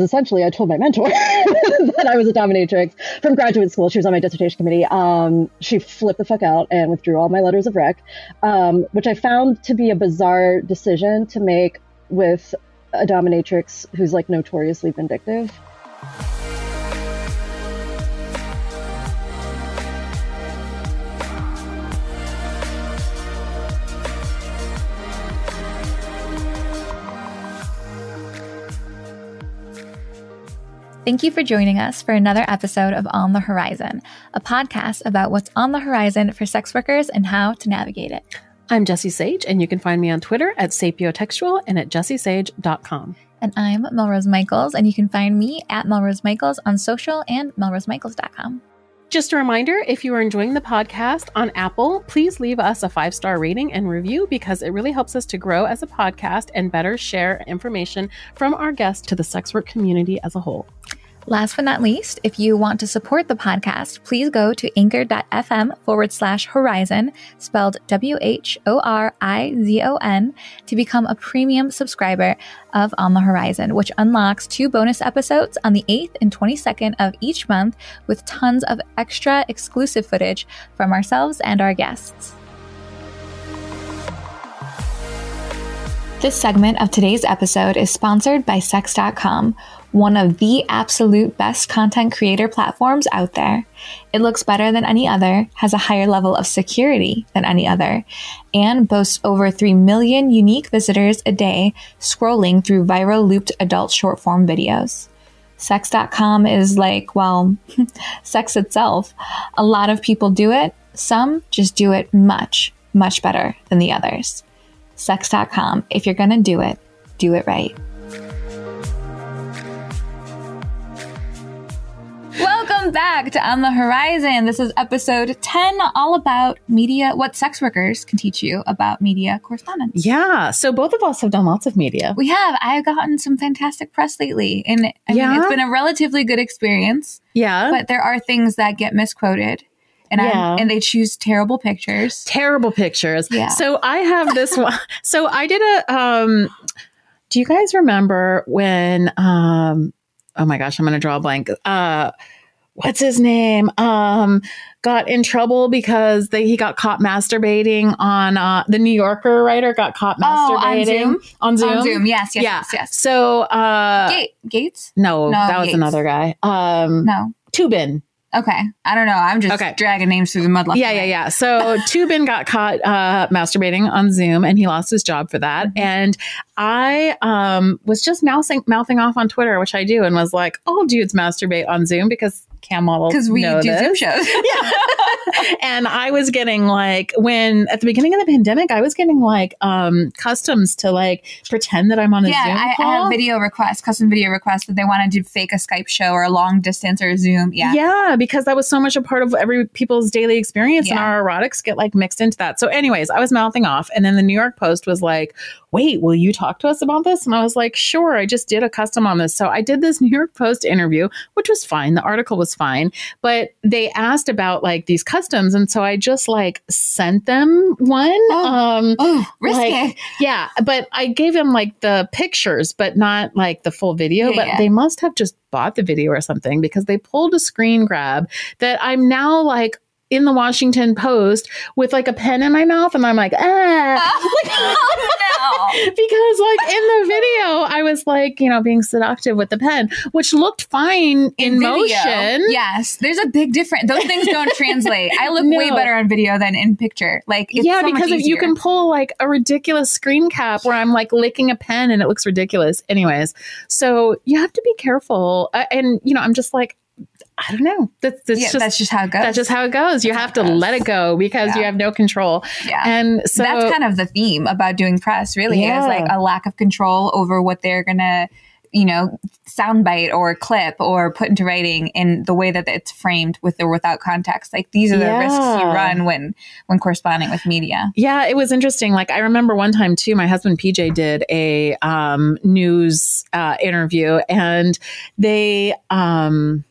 essentially I told my mentor that I was a dominatrix from graduate school. She was on my dissertation committee. Um, she flipped the fuck out and withdrew all my letters of rec, um, which I found to be a bizarre decision to make with a dominatrix who's like notoriously vindictive. Thank you for joining us for another episode of On the Horizon, a podcast about what's on the horizon for sex workers and how to navigate it. I'm Jessie Sage, and you can find me on Twitter at sapiotextual and at jessiesage.com. And I'm Melrose Michaels, and you can find me at Melrose Michaels on social and melrosemichaels.com. Just a reminder if you are enjoying the podcast on Apple, please leave us a five star rating and review because it really helps us to grow as a podcast and better share information from our guests to the sex work community as a whole. Last but not least, if you want to support the podcast, please go to anchor.fm forward slash horizon, spelled W H O R I Z O N, to become a premium subscriber of On the Horizon, which unlocks two bonus episodes on the 8th and 22nd of each month with tons of extra exclusive footage from ourselves and our guests. This segment of today's episode is sponsored by Sex.com one of the absolute best content creator platforms out there. It looks better than any other, has a higher level of security than any other, and boasts over 3 million unique visitors a day scrolling through viral looped adult short form videos. Sex.com is like, well, sex itself. A lot of people do it, some just do it much, much better than the others. Sex.com, if you're gonna do it, do it right. Welcome back to On the Horizon. This is episode 10, all about media, what sex workers can teach you about media correspondence. Yeah. So both of us have done lots of media. We have. I've gotten some fantastic press lately. And I yeah. mean, it's been a relatively good experience. Yeah. But there are things that get misquoted. And, yeah. and they choose terrible pictures. Terrible pictures. Yeah. So I have this one. So I did a, um, do you guys remember when, um, oh my gosh, I'm going to draw a blank. Uh, what's his name? Um, got in trouble because they, he got caught masturbating on uh, the New Yorker writer got caught masturbating oh, on, Zoom? on Zoom. On Zoom, yes, yes, yeah. yes, yes. So uh, Gates? No, no that was Gates. another guy. Um, no, Toobin. Okay. I don't know. I'm just okay. dragging names through the mud. Yeah, yeah, yeah. So Toobin got caught uh, masturbating on Zoom and he lost his job for that. Mm-hmm. And I um, was just mouthing, mouthing off on Twitter, which I do, and was like, all dudes masturbate on Zoom because because we do this. Zoom shows. yeah. and I was getting like when at the beginning of the pandemic, I was getting like um customs to like pretend that I'm on a yeah, Zoom I, call. I have video requests, custom video requests that they wanted to fake a Skype show or a long distance or a Zoom. Yeah, yeah, because that was so much a part of every people's daily experience, yeah. and our erotics get like mixed into that. So, anyways, I was mouthing off, and then the New York Post was like, "Wait, will you talk to us about this?" And I was like, "Sure." I just did a custom on this, so I did this New York Post interview, which was fine. The article was fine, but they asked about like these customs, and so I just like sent them one. Oh, um, oh risky. Like, yeah, but I gave them like the pictures, but not like the full video. Yeah, but yeah. they must have just bought the video or something because they pulled a screen grab that I'm now like in the Washington Post with like a pen in my mouth and I'm like, ah. Oh, no. because like in the video, I was like, you know, being seductive with the pen, which looked fine in, in motion. Yes. There's a big difference. Those things don't translate. I look No. way better on video than in picture. Like, it's yeah, so much because if you can pull like a ridiculous screen cap where I'm like licking a pen and it looks ridiculous. Anyways, so you have to be careful. Uh, and, you know, I'm just like, I don't know. That's, that's Yeah, just that's just how it goes. that's just how it goes. You That's have to goes. let it go because Yeah. you have no control. Yeah. And so that's kind of the theme about doing press, really, Yeah. is like a lack of control over what they're gonna, you know, soundbite or clip or put into writing in the way that it's framed with or without context. Like these are the risks you run when when corresponding with media. Yeah, it was interesting. Like I remember one time too, my husband PJ did a um, news uh, interview, and they um,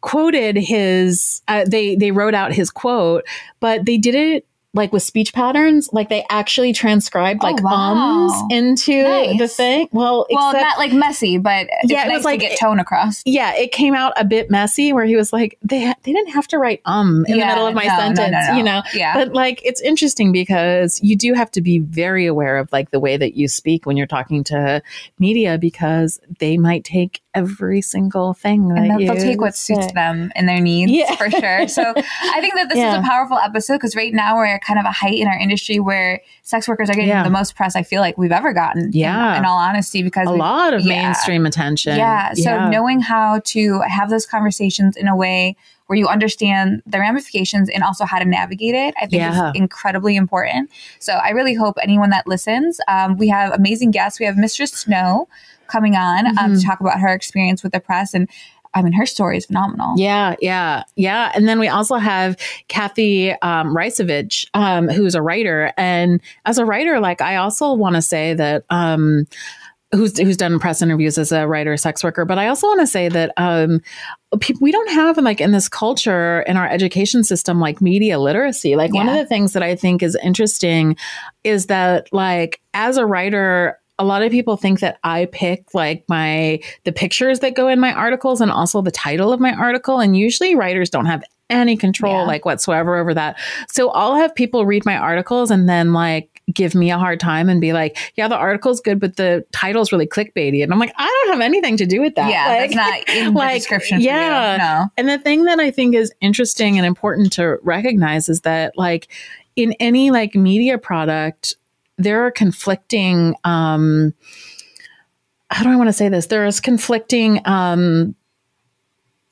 quoted his. Uh, they they wrote out his quote, but they did it like with speech patterns, like they actually transcribed Oh, like wow. ums into Nice. the thing. Well, well, except not like messy, but it's Yeah, it nice was like- to get tone across. yeah, it came out a bit messy where he was like, they they didn't have to write um in Yeah, the middle of my no, no, no, sentence, no. you know. Yeah. But like it's interesting because you do have to be very aware of like the way that you speak when you're talking to media because they might take every single thing that and they'll, you they'll take what suits say. them and their needs Yeah. for sure. So I think that this is a powerful episode because right now we're at kind of a height in our industry where sex workers are getting Yeah. the most press I feel like we've ever gotten. Yeah. In, all honesty, because A lot of yeah. mainstream attention. Yeah. So knowing how to have those conversations in a way where you understand the ramifications and also how to navigate it, I think Yeah. is incredibly important. So I really hope anyone that listens, um, we have amazing guests. We have Mistress Snow coming on um, Mm-hmm. to talk about her experience with the press. And I mean, her story is phenomenal. Yeah, yeah, yeah. And then we also have Kathy um, Reisenwitz, um, who's a writer. And as a writer, like I also want to say that um, who's who's done press interviews as a writer, sex worker. But I also want to say that um, we don't have like in this culture in our education system like media literacy. Like one of the things that I think is interesting is that like as a writer. A lot of people think that I pick like my the pictures that go in my articles and also the title of my article and usually writers don't have any control Yeah. like whatsoever over that. So I'll have people read my articles and then like give me a hard time and be like, yeah, the article's good, but the title's really clickbaity. And I'm like, I don't have anything to do with that. Yeah, Like- that's not in the like, description for yeah. you. No. and the thing that I think is interesting and important to recognize is that, like, in any like media product, there are conflicting. um How do I want to say this? There is conflicting um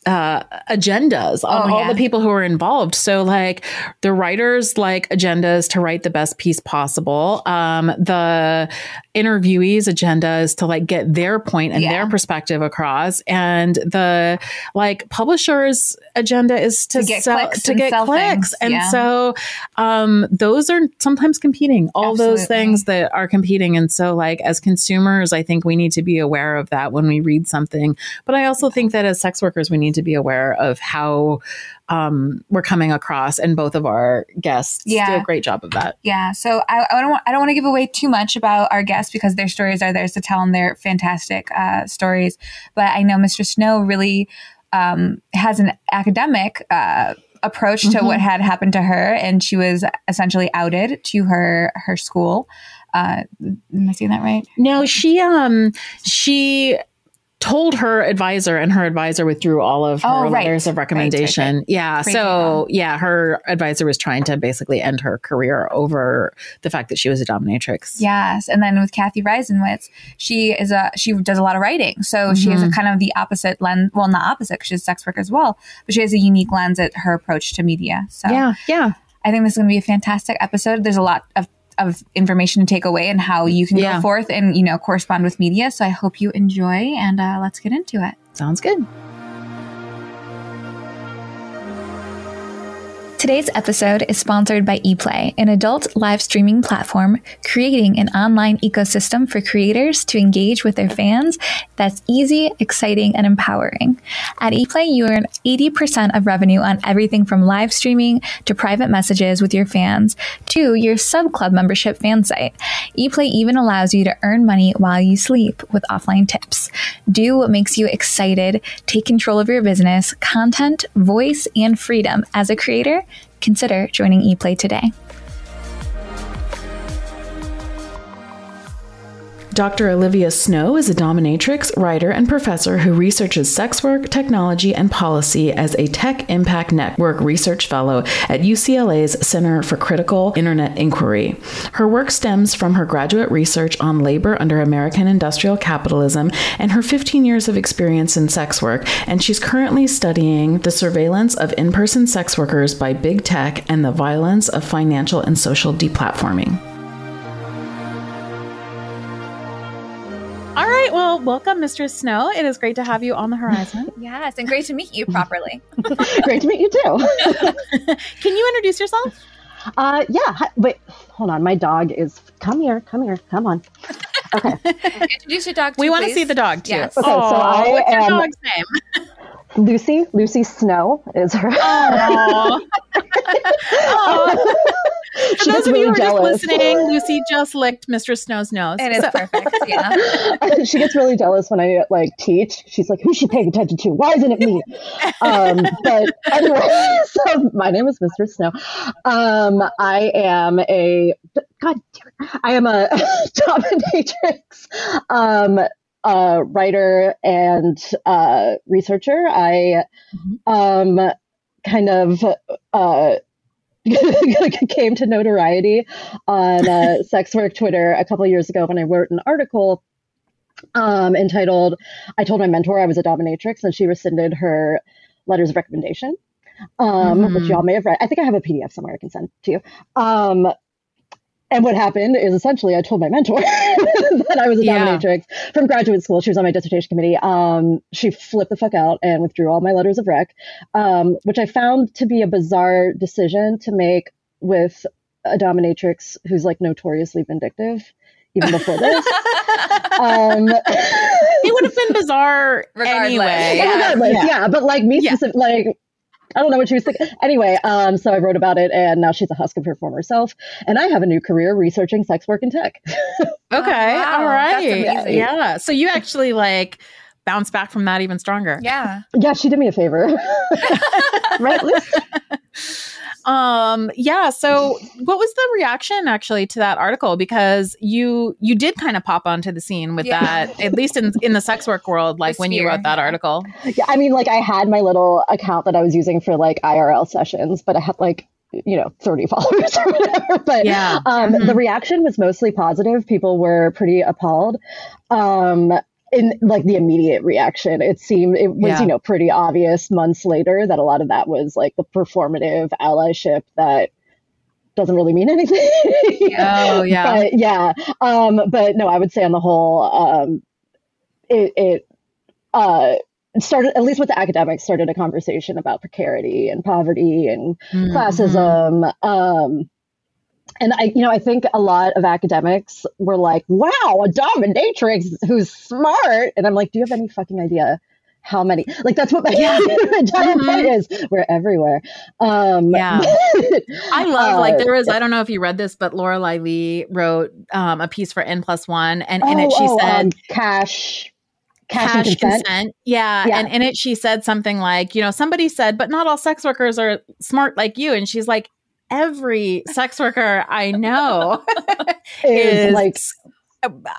uh agendas on Oh, all yeah. the people who are involved. So like the writers like agendas to write the best piece possible. Um the interviewees agenda is to like get their point and Yeah. their perspective across. And the like publishers agenda is to, To get sell clicks to and get clicks. things, and yeah. so um those are sometimes competing all those things that are competing. And so like as consumers i think we need to be aware of that when we read something. But i also think that as sex workers we need to be aware of how um, we're coming across and both of our guests do a great job of that Yeah, so I, I don't want, I don't want to give away too much about our guests because their stories are theirs to tell and they're fantastic uh, stories. But I know Mistress Snow really um, has an academic uh, approach to Mhm. what had happened to her, and she was essentially outed to her her school. Uh, am I saying that right? no she um she told her advisor and her advisor withdrew all of her Oh, right. letters of Right, right, recommendation right. yeah Crazy so yeah her advisor was trying to basically end her career over the fact that she was a dominatrix Yes, and then with Kathy Reisenwitz, she is a she does a lot of writing, so she has a mm-hmm. kind of the opposite lens. Well, not opposite, she's a sex worker as well, but she has a unique lens at her approach to media. So yeah yeah I think this is going to be a fantastic episode. There's a lot of of information to take away and how you can Yeah. go forth and you know correspond with media. So I hope you enjoy, and uh, let's get into it. sounds good Today's episode is sponsored by ePlay, an adult live streaming platform creating an online ecosystem for creators to engage with their fans that's easy, exciting, and empowering. At ePlay, you earn 80% of revenue on everything from live streaming to private messages with your fans to your sub club membership fan site. ePlay even allows you to earn money while you sleep with offline tips. Do what makes you excited, take control of your business, content, voice, and freedom as a creator consider joining ePlay today. Dr. Olivia Snow is a dominatrix, writer, and professor who researches sex work, technology, and policy as a Tech Impact Network Research Fellow at UCLA's Center for Critical Internet Inquiry. Her work stems from her graduate research on labor under American industrial capitalism and her 15 years of experience in sex work, and she's currently studying the surveillance of in person sex workers by big tech and the violence of financial and social deplatforming. All right. Well, welcome, Mistress Snow. It is great to have you on the horizon. Yes, and great to meet you properly. Great to meet you too. Can you introduce yourself? Uh, yeah. hi- Wait, hold on. My dog is. Come here. Come here. Come on. Okay. Introduce your dog. We want to see the dog too. Yes. Okay, so I what's your dog's name? Lucy. Lucy Snow is her. Aw. Aw. For those of you who are just listening, Lucy just licked Mistress Snow's nose. And it's so. perfect. Yeah. she gets really jealous when I like teach. She's like, "Who's she paying attention to? Why isn't it me?" um, but anyway, so my name is Mistress Snow. Um, I am a God. I am a dominatrix. Um, uh, writer and uh, researcher. I mm-hmm. um, kind of uh, came to notoriety on uh, sex work Twitter a couple years ago when I wrote an article um, entitled "I told my mentor I was a dominatrix and she rescinded her letters of recommendation." Um, mm-hmm. which y'all may have read. I think I have a PDF somewhere I can send to you. Um, and what happened is essentially I told my mentor that I was a dominatrix yeah. from graduate school. She was on my dissertation committee. Um, she flipped the fuck out and withdrew all my letters of rec, um, which I found to be a bizarre decision to make with a dominatrix who's like notoriously vindictive. Even before this, um, it would have been bizarre Regardless. anyway. Yeah. Regardless, yeah. yeah. But like me, specific, like I don't know what she was thinking. Anyway, um, so I wrote about it, and now she's a husk of her former self. And I have a new career researching sex work and tech. okay, oh, wow. all right, yeah. So you actually like bounce back from that even stronger. Yeah, yeah. She did me a favor, right? Um yeah so what was the reaction actually to that article? Because you you did kind of pop onto the scene with yeah. that at least in in the sex work world like when you wrote that article. Yeah i mean like i had my little account that i was using for like irl sessions but i had like you know 30 followers or whatever. But yeah. um mm-hmm. the reaction was mostly positive. People were pretty appalled. Um in like the immediate reaction it seemed it was yeah. you know pretty obvious months later that a lot of that was like the performative allyship that doesn't really mean anything oh yeah but yeah um but no i would say on the whole um it it uh started at least with the academics started a conversation about precarity and poverty and mm-hmm. classism um and I, you know, I think a lot of academics were like, "Wow, a dominatrix who's smart," and I'm like, "Do you have any fucking idea how many?" Like that's what my yeah. mm-hmm. point is. We're everywhere. Um, yeah, I love uh, like there was. I don't know if you read this, but Lorelei Lee wrote um, a piece for N plus one, and in oh, it she oh, said, um, "Cash." Cash, cash consent. consent. Yeah. yeah. And in it, she said something like, you know, somebody said, but not all sex workers are smart like you. And she's like, every sex worker I know is, is like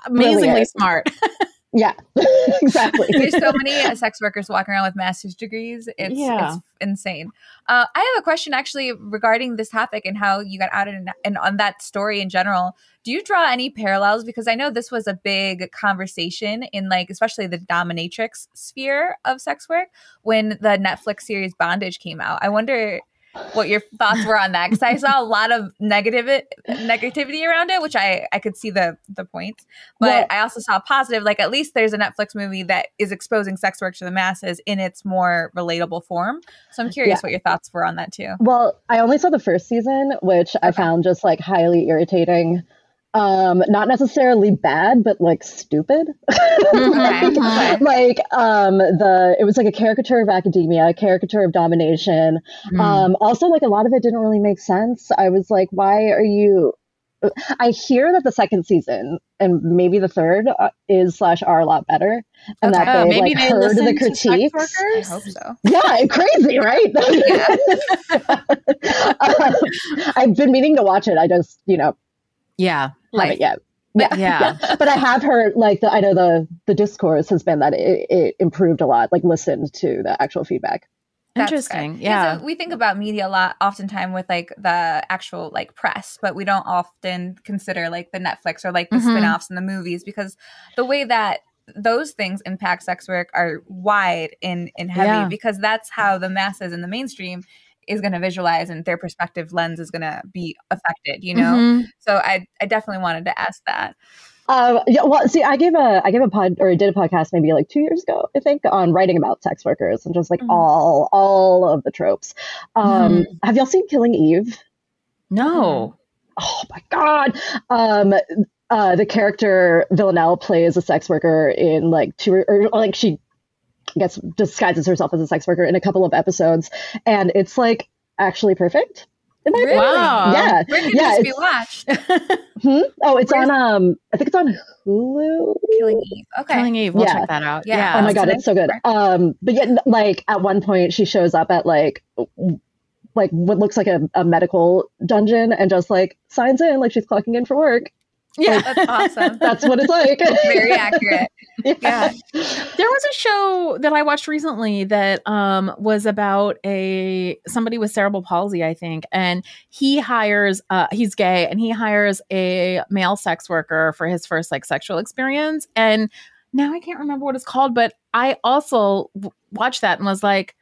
amazingly brilliant. smart. yeah, exactly. There's so many uh, sex workers walking around with master's degrees. It's, yeah. it's insane. Uh, I have a question actually regarding this topic and how you got outed and, and on that story in general. Do you draw any parallels? Because I know this was a big conversation in like, especially the dominatrix sphere of sex work when the Netflix series Bonding came out. I wonder what your thoughts were on that because I saw a lot of negative negativity around it, which I I could see the the point, but well, I also saw positive. Like at least there's a Netflix movie that is exposing sex work to the masses in its more relatable form. So I'm curious yeah. what your thoughts were on that too. Well, I only saw the first season, which okay. I found just like highly irritating um not necessarily bad but like stupid. Mm-hmm. like um the it was like a caricature of academia a caricature of domination. Mm. um also like a lot of it didn't really make sense. I was like why are you i hear that the second season and maybe the third uh, is slash are a lot better and okay. that they oh, like they heard the critiques. I hope so. Yeah crazy right? Um, i've been meaning to watch it. I just you know. Yeah like yet. Yeah. yeah. yeah. But I have heard like the I know the the discourse has been that it, it improved a lot, like listened to the actual feedback. That's Interesting. Good. Yeah. So we think about media a lot oftentimes with like the actual like press, but we don't often consider like the Netflix or like the mm-hmm. spin-offs and the movies because the way that those things impact sex work are wide and, and heavy yeah. because that's how the masses in the mainstream is going to visualize and their perspective lens is going to be affected you know mm-hmm. so i i definitely wanted to ask that um, yeah, well, see, I gave a I gave a pod or I did a podcast maybe like two years ago, I think, on writing about sex workers and just like mm-hmm. all all of the tropes. Um, mm-hmm. Have y'all seen Killing Eve? No. Oh my god. Um, uh, the character Villanelle plays a sex worker in like two or, or like she I guess disguises herself as a sex worker in a couple of episodes, and it's like actually perfect. It might Really? Wow. Yeah. Where can Yeah, this be watched? Hmm? Oh, it's Where's- on um I think it's on Hulu. Killing Eve. Okay. Killing Eve. We'll Yeah. check that out. Yeah. Yeah. oh my god, today? it's so good. Um but yet like at one point she shows up at like like what looks like a, a medical dungeon and just like signs in like she's clocking in for work. Yeah. That's awesome. That's what it's like. Very accurate. Yeah. There was a show that I watched recently that um, was about a somebody with cerebral palsy, I think, and he hires uh, he's gay and he hires a male sex worker for his first like sexual experience. And now I can't remember what it's called, but I also w- watched that and was like,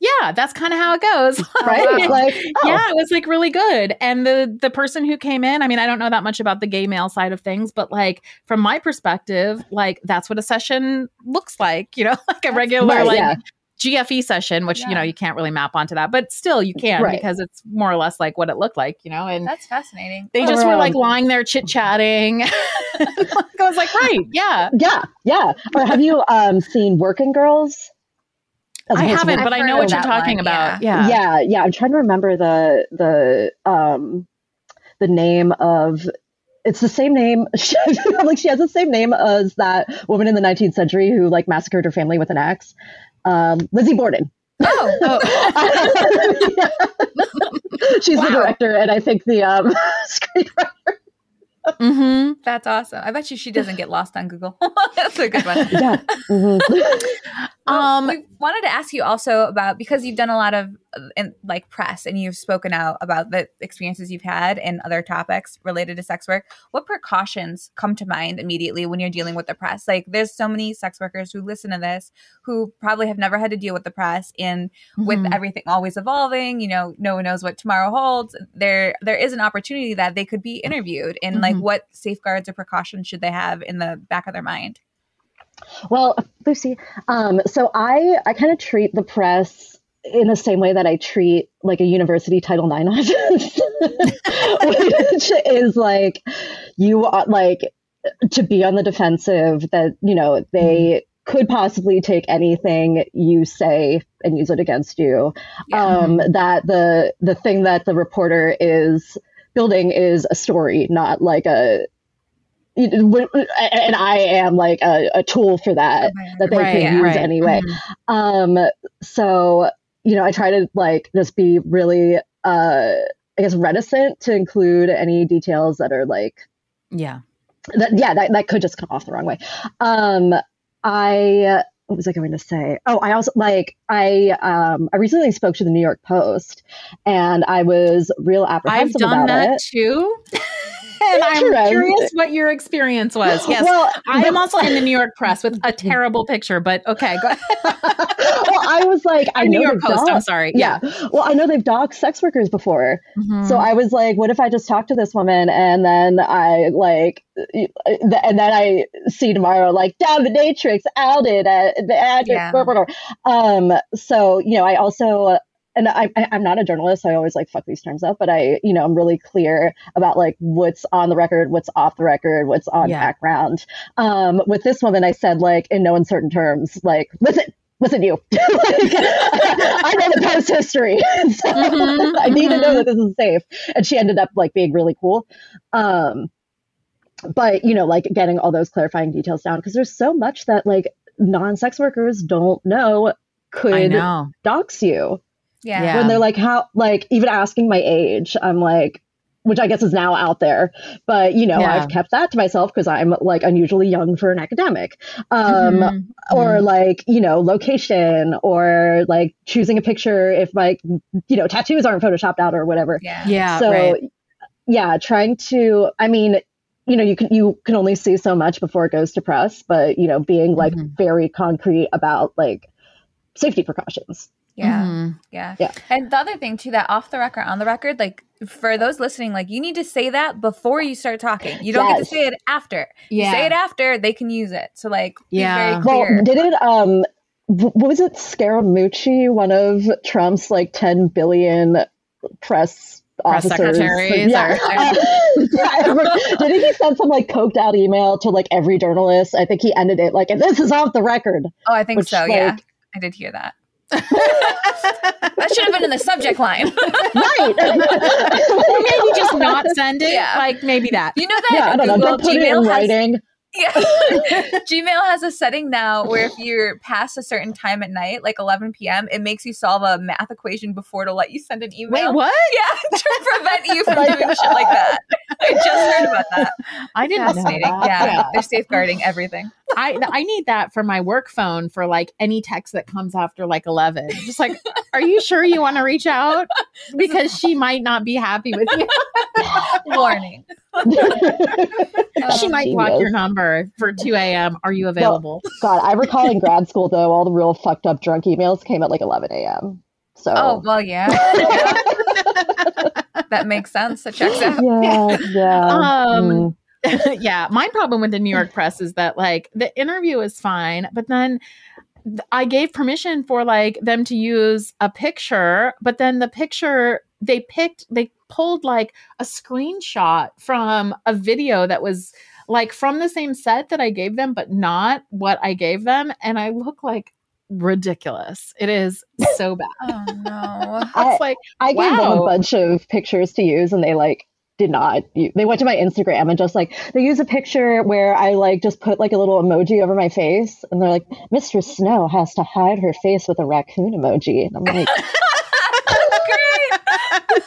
yeah, that's kind of how it goes. right? Like oh, Yeah, it was like really good. And the the person who came in, I mean, I don't know that much about the gay male side of things, but like from my perspective, like that's what a session looks like, you know, like a regular Right, like yeah. GFE session, which you know you can't really map onto that, but still you can Right. because it's more or less like what it looked like, you know. And That's fascinating. they just were like um, lying there chit chatting. I was like, right, yeah. Yeah, yeah. Or have you um seen Working Girls? As I haven't, I've but I know what you're talking one, about. yeah. Yeah. yeah yeah i'm trying to remember the the um the name of it's the same name like she has the same name as that woman in the 19th century who like massacred her family with an axe um lizzie borden Oh, she's the director and i think the um screenwriter hmm that's awesome. I bet you she doesn't get lost on Google. that's a good one. yeah Well, Um, we wanted to ask you also about because you've done a lot of in, like press and you've spoken out about the experiences you've had and other topics related to sex work. What precautions come to mind immediately when you're dealing with the press? Like, there's so many sex workers who listen to this who probably have never had to deal with the press, and with Mhm. everything always evolving, you know, no one knows what tomorrow holds. There, there is an opportunity that they could be interviewed, and like, Mhm. what safeguards or precautions should they have in the back of their mind? Well, Lucy, um, so I I kind of treat the press in the same way that I treat like a university Title IX office, which is like you are like to be on the defensive that you know they could possibly take anything you say and use it against you. Yeah. Um, that the the thing that the reporter is building is a story, not like a and I am like a, a tool for that that they Right, can yeah, use right. anyway. Mhm. Um, so you know, I try to like just be really, uh, I guess, reticent to include any details that are like Yeah. that. Yeah, that that could just come off the wrong way. Um, I what was I going to say? Oh, I also like I um I recently spoke to the New York Post, and I was real apprehensive. I've done about that it. too. and I'm curious what your experience was. Yes. Well, I am also in the New York press with a terrible picture, but okay, go ahead. well, I was like, I New know York they've Post, I'm sorry. Yeah. Well, I know they've doxed sex workers before. Mhm. So I was like, what if I just talk to this woman and then I like, and then I see tomorrow like dominatrix outed at the address. Yeah. blah, blah. Um. So you know, I also. And I, I, I'm not a journalist, so I always like fuck these terms up. But I, you know, I'm really clear about like what's on the record, what's off the record, what's on Yeah. background. Um, with this woman, I said like in no uncertain terms, like, listen, listen, you. like, I know the post history, so Mhm, I need to know mhm. that this is safe. And she ended up like being really cool. Um, but you know, like getting all those clarifying details down because there's so much that like non-sex workers don't know could know. dox you Yeah. Yeah. when they're like how like even asking my age i'm like which i guess is now out there but you know Yeah. i've kept that to myself because i'm like unusually young for an academic um Mhm. or like you know location or like choosing a picture if my you know tattoos aren't photoshopped out or whatever Yeah. yeah, so right. yeah trying to i mean you know you can you can only see so much before it goes to press but you know being like Mhm. very concrete about like safety precautions Yeah. Mhm. Yeah. Yeah. And the other thing too, that off the record, on the record, like for those listening, like you need to say that before you start talking. You don't get to say it after. You Yeah. say it after, they can use it. So like be Yeah. very well did it um what was it scaramucci one of trump's like 10 billion press Press officers secretaries yeah, or- Uh, yeah, didn't he send some like coked out email to like every journalist i think he ended it like and this is off the record oh, I think which, so. yeah. I did hear that. that should have been in the subject line. right. or maybe just not send it. Yeah. Like maybe that. You know that yeah, I don't know. Google Don't put it in Gmail has writing. Yeah. Gmail has a setting now where if you're past a certain time at night, like 11 p.m., it makes you solve a math equation before to let you send an email. Wait, what? Yeah, to prevent you from my doing shit like that. I just heard about that. I didn't know Fascinating. that. Yeah, they're safeguarding everything. I I need that for my work phone for like any text that comes after like 11. Just like, are you sure you want to reach out? Because she might not be happy with you. Warning. she Um, might block genius. your number for 2 a.m. Are you available? God, I recall in grad school though, all the real fucked up drunk emails came at like 11 a.m. So Oh, well, yeah. Yeah. that makes sense. It checks out. yeah, yeah. Um, Mm. yeah, my problem with the New York press is that like the interview is fine, but then I gave permission for like them to use a picture, but then the picture they picked they pulled like a screenshot from a video that was like from the same set that I gave them but not what I gave them and I look like ridiculous. It is so bad. Oh, no. I- It's like I gave them a bunch of pictures to use, and they like did not. They went to my Instagram and just like they use a picture where I like just put like a little emoji over my face, and they're like, "Mistress Snow has to hide her face with a raccoon emoji," and I'm like,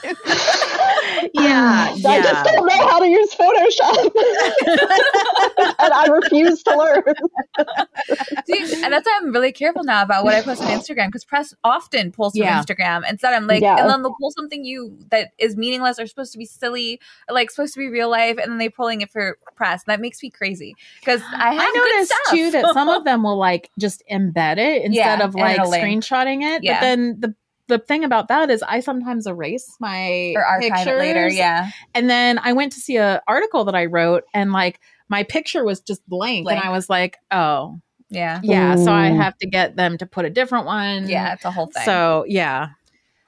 Great. yeah, I just don't know how to use Photoshop, and I refuse to learn. See, and that's why I'm really careful now about what I post on Instagram because press often pulls from Yeah. Instagram. Instead, I'm like, Yeah. and then they'll pull something you that is meaningless or supposed to be silly, like supposed to be real life, and then they're pulling it for press. That makes me crazy because I have I noticed too that some of them will like just embed it instead Yeah, of like screenshotting it. Yeah. But then the the thing about that is I sometimes erase my or archive it later. Yeah, And then I went to see a article that I wrote and like my picture was just blank, Blank. and I was like, oh yeah, yeah. So I have to get them to put a different one. yeah. It's a whole thing. So yeah.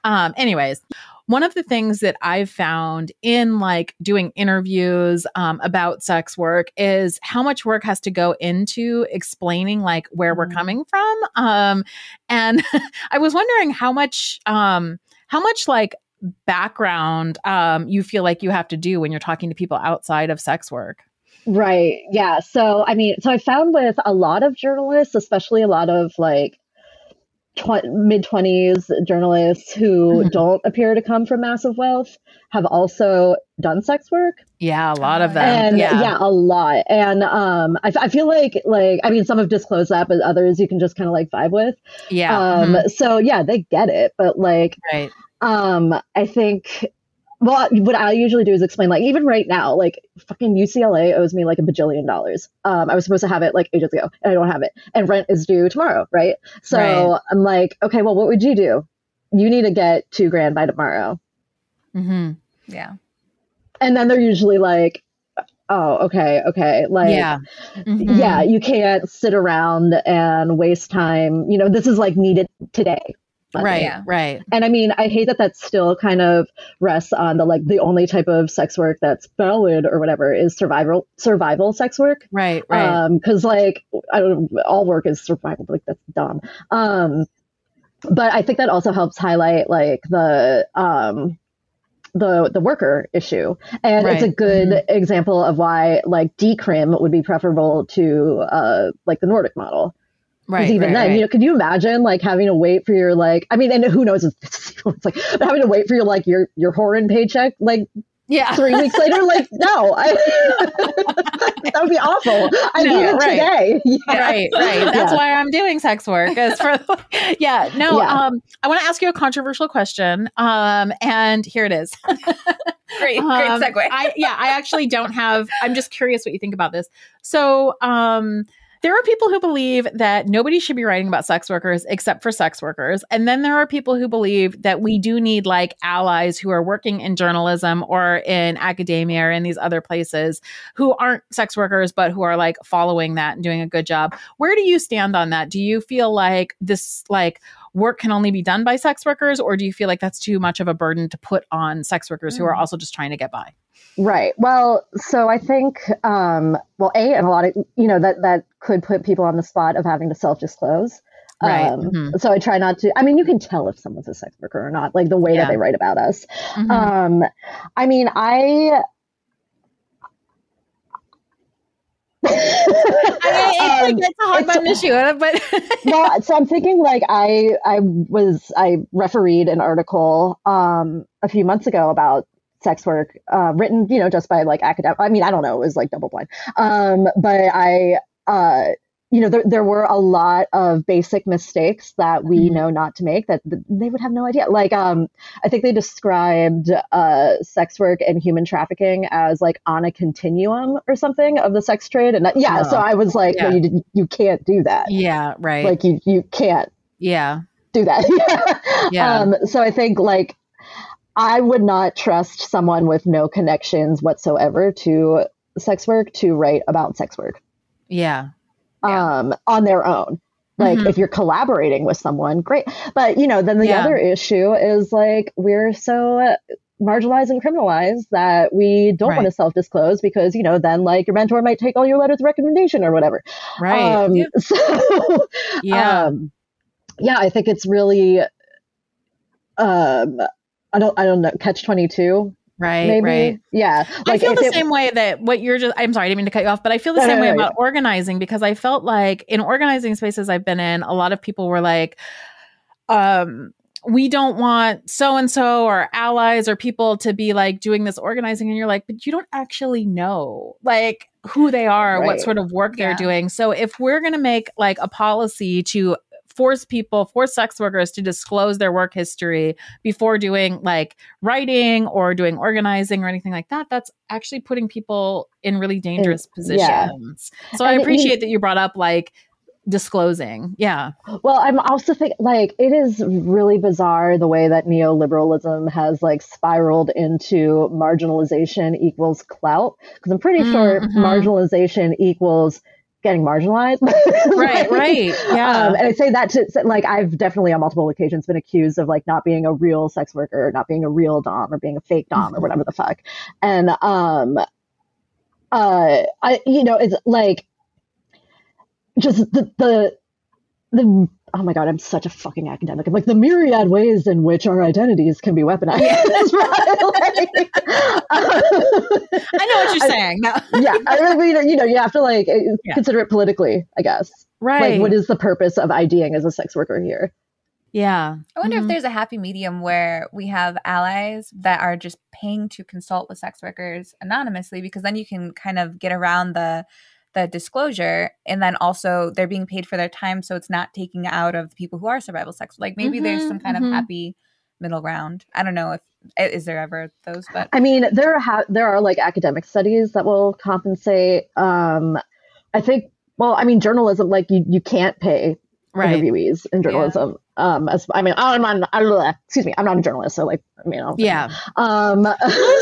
Um, anyways, one of the things that I've found in like doing interviews um, about sex work is how much work has to go into explaining like where we're Mhm. coming from. Um, and I was wondering how much, um, how much like background um, you feel like you have to do when you're talking to people outside of sex work. Right. Yeah. So, I mean, so I found with a lot of journalists, especially a lot of like tw- mid 20s journalists who Mhm. don't appear to come from massive wealth, have also done sex work. Yeah, a lot of them. and yeah. yeah. a lot. And um, I, f- I feel like, like, I mean, some have disclosed that, but others you can just kind of like vibe with. Yeah. Um, mhm, So, yeah, they get it. But like, Right. um, I think. Well, what I usually do is explain, like, even right now, like, fucking UCLA owes me like a bajillion dollars. Um, I was supposed to have it like ages ago, and I don't have it. And rent is due tomorrow, right? So Right. I'm like, okay, well, what would you do? You need to get two grand by tomorrow. Mm-hmm. yeah, And then they're usually like, oh, okay, okay. Like, yeah. Mhm. yeah, you can't sit around and waste time. You know, this is like needed today. Right. Yeah. Right. And I mean, I hate that that still kind of rests on the like the only type of sex work that's valid or whatever is survival survival sex work. Right. Right. Um, because like I don't know, all work is survival. Like that's dumb. Um, but I think that also helps highlight like the um the the worker issue, and it's a Right. good example of why like decrim would be preferable to uh like the Nordic model. Right. Because even right, then, right. you know, could you imagine like having to wait for your like? I mean, and who knows? if It's like but having to wait for your like your your horrid paycheck like yeah. three weeks later. Like, no, I, that would be awful. I No, need it right. today. Yeah. right right that's Yeah. why i'm doing sex work is for yeah no Yeah. um i want to ask you a controversial question um and here it is great, great Um, segue. I yeah, I actually don't have I'm just curious what you think about this. So, um there are people who believe that nobody should be writing about sex workers except for sex workers. And then there are people who believe that we do need like allies who are working in journalism or in academia or in these other places who aren't sex workers, but who are like following that and doing a good job. Where do you stand on that? Do you feel like this like work can only be done by sex workers, or do you feel like that's too much of a burden to put on sex workers who are Mm. also just trying to get by? Right. Well, so I think, um, well, a and a lot of you know that that could put people on the spot of having to self disclose. Right. Um, Mhm. So I try not to. I mean, you can tell if someone's a sex worker or not, like the way Yeah. that they write about us. Mhm. Um, I mean, I. I mean, Um, it's, it's a hard button issue, but well, so I'm thinking like I I was I refereed an article um a few months ago about sex work uh, written you know just by like academic I mean I don't know it was like double blind. Um but I uh you know there, there were a lot of basic mistakes that we Mhm. know not to make that they would have no idea like um I think they described uh sex work and human trafficking as like on a continuum or something of the sex trade and that, yeah so Oh. I was like Yeah. no, you you can't do that yeah, right. like you you can't yeah. do that Yeah. um so i think like i would not trust someone with no connections whatsoever to sex work to write about sex work Yeah. Yeah. um on their own like Mhm. if you're collaborating with someone great but you know then the Yeah. other issue is like we're so marginalized and criminalized that we don't Right. want to self-disclose because you know then like your mentor might take all your letters of recommendation or whatever Right. um Yeah. so yeah. um, yeah, I think it's really, um, I don't, I don't know, catch twenty two, right. maybe. Right. Yeah, I feel the it- same way that what you're just I'm sorry, I didn't mean to cut you off, but I feel the No, same no, way no, about organizing because I felt like in organizing spaces I've been in, a lot of people were like, um, we don't want so and so or allies or people to be like doing this organizing. And you're like, but you don't actually know like who they are, what sort of work they're Yeah. doing. So if we're going to make like a policy to force people, force sex workers to disclose their work history before doing like writing or doing organizing or anything like that, that's actually putting people in really dangerous positions. yeah. So I And it- appreciate that you brought up like disclosing. Yeah. Well, I'm also think like it is really bizarre the way that neoliberalism has like spiraled into marginalization equals clout. Because I'm pretty Mm, sure mhm. marginalization equals getting marginalized. Right, right. Yeah. Um, and I say that to like I've definitely on multiple occasions been accused of like not being a real sex worker, not being a real dom, or being a fake dom, or whatever the fuck. And um, uh, I you know it's like just the the the oh my god, I'm such a fucking academic. I'm like the myriad ways in which our identities can be weaponized. Like, I know what you're I- saying. No. yeah, I mean, you know, you have to like Yeah. consider it politically, I guess. Right. Like, what is the purpose of IDing as a sex worker here? yeah. I wonder Mhm. if there's a happy medium where we have allies that are just paying to consult with sex workers anonymously because then you can kind of get around the the disclosure and then also they're being paid for their time so it's not taking out of the people who are survival sex like maybe there's Mhm, some kind mhm. of happy middle ground i don't know if is there ever those but I mean, there ha- there are like academic studies that will compensate. Um, I think. Well, I mean, journalism like you you can't pay Right. interviewees in journalism. Um, as, I mean, I'm not. I don't know. Excuse me, I'm not a journalist, so like, I mean, I don't Yeah. Um,